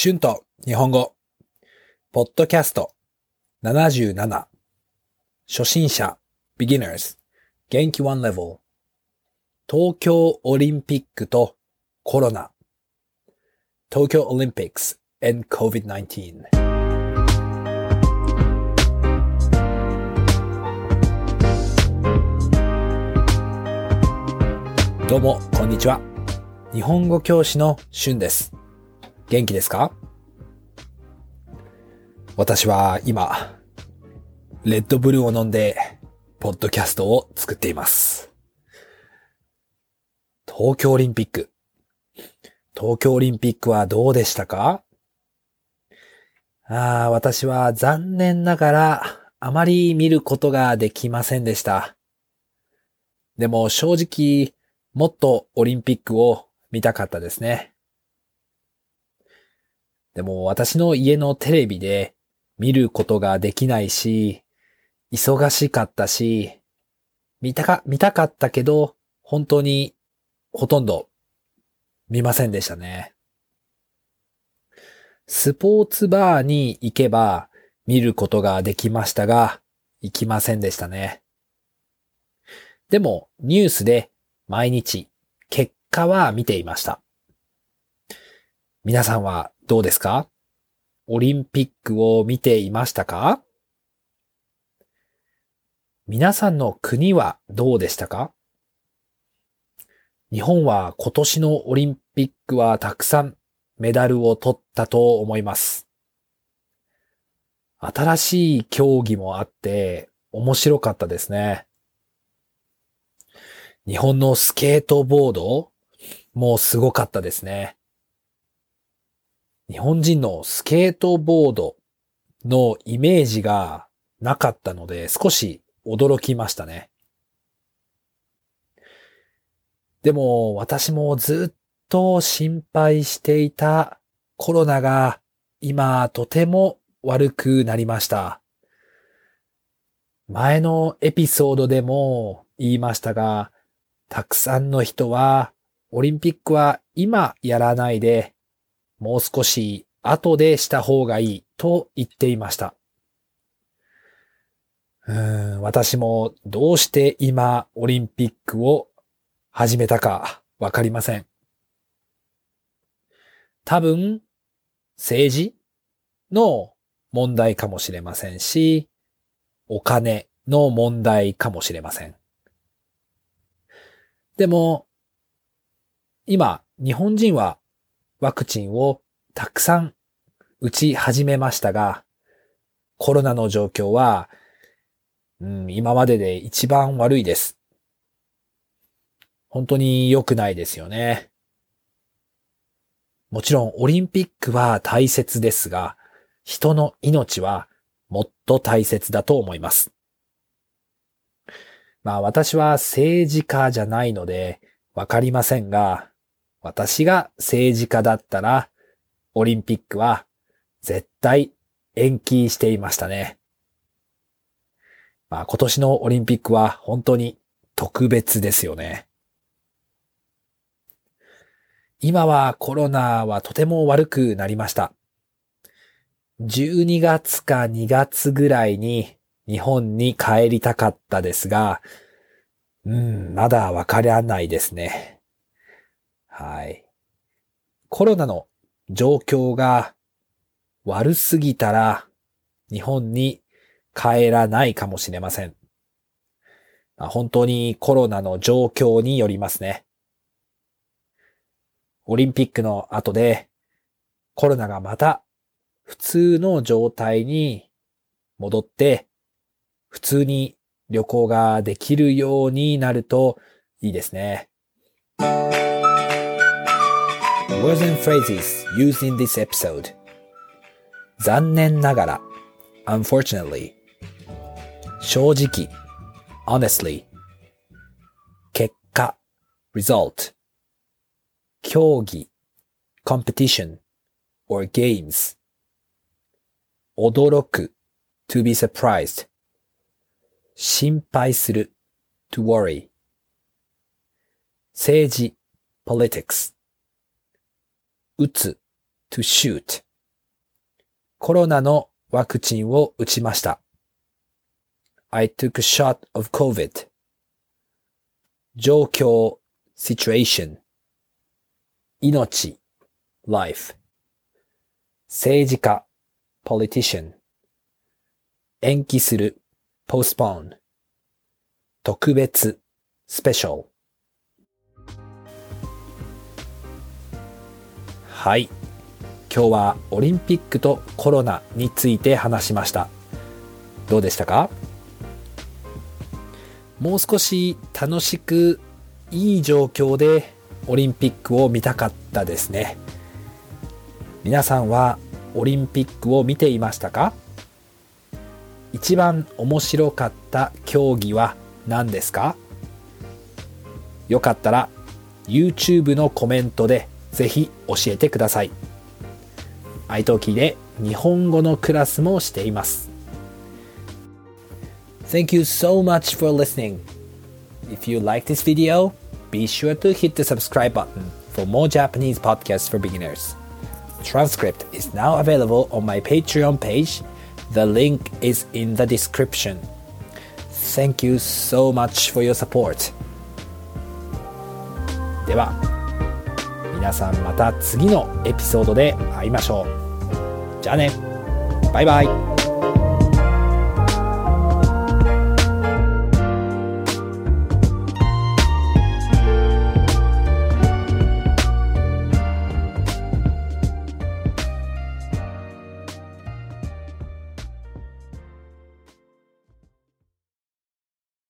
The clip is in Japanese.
春と日本語、ポッドキャスト。77、初心者、beginners、元気 one level、東京オリンピックとコロナ、東京オリンピックス and COVID-19。どうも、こんにちは。日本語教師の春です。元気ですか？私は今、レッドブルーを飲んで、ポッドキャストを作っています。東京オリンピック。東京オリンピックはどうでしたか？ああ、私は残念ながら、あまり見ることができませんでした。でも正直、もっとオリンピックを見たかったですね。でも私の家のテレビで見ることができないし、忙しかったし、見たか、見たかったけど、本当にほとんど見ませんでしたね。スポーツバーに行けば見ることができましたが、行きませんでしたね。でもニュースで毎日結果は見ていました。皆さんはどうですか？オリンピックを見ていましたか？皆さんの国はどうでしたか？日本は今年のオリンピックはたくさんメダルを取ったと思います。新しい競技もあって面白かったですね。日本のスケートボードもすごかったですね。日本人のスケートボードのイメージがなかったので少し驚きましたね。でも私もずっと心配していたコロナが今とても悪くなりました。前のエピソードでも言いましたが、たくさんの人はオリンピックは今やらないでもう少し後でした方がいいと言っていました。うん、私もどうして今オリンピックを始めたかわかりません。多分政治の問題かもしれませんし、お金の問題かもしれません。でも、今、日本人はワクチンをたくさん打ち始めましたが、コロナの状況は、うん、今までで一番悪いです。本当に良くないですよね。もちろんオリンピックは大切ですが、人の命はもっと大切だと思います。まあ私は政治家じゃないのでわかりませんが、私が政治家だったら、オリンピックは絶対延期していましたね。まあ今年のオリンピックは本当に特別ですよね。今はコロナはとても悪くなりました。12月か2月ぐらいに日本に帰りたかったですが、うん、まだわからないですね。はい。コロナの状況が悪すぎたら日本に帰らないかもしれません。まあ本当にコロナの状況によりますね。オリンピックの後でコロナがまた普通の状態に戻って普通に旅行ができるようになるといいですね。Words and phrases used in this episode 残念ながら unfortunately 正直 honestly 結果 result 競技 competition or games 驚く to be surprised 心配する to worry 政治 politics 撃つ to shoot コロナのワクチンを打ちました。I took a shot of COVID. 状況 situation 命 life 政治家 politician 延期する postpone 特別 special はい。今日はオリンピックとコロナについて話しました。どうでしたか？もう少し楽しくいい状況でオリンピックを見たかったですね。皆さんはオリンピックを見ていましたか？一番面白かった競技は何ですか？よかったら YouTube のコメントでぜひ教えてください。iTalki で日本語のクラスもしています。Thank you so much for listening. If you like this video, be sure to hit the subscribe button for more Japanese podcasts for beginners. Transcript is now available on my Patreon page. The link is in the description. Thank you so much for your support. では、皆さんまた次のエピソードで会いましょう。じゃあね。バイバイ。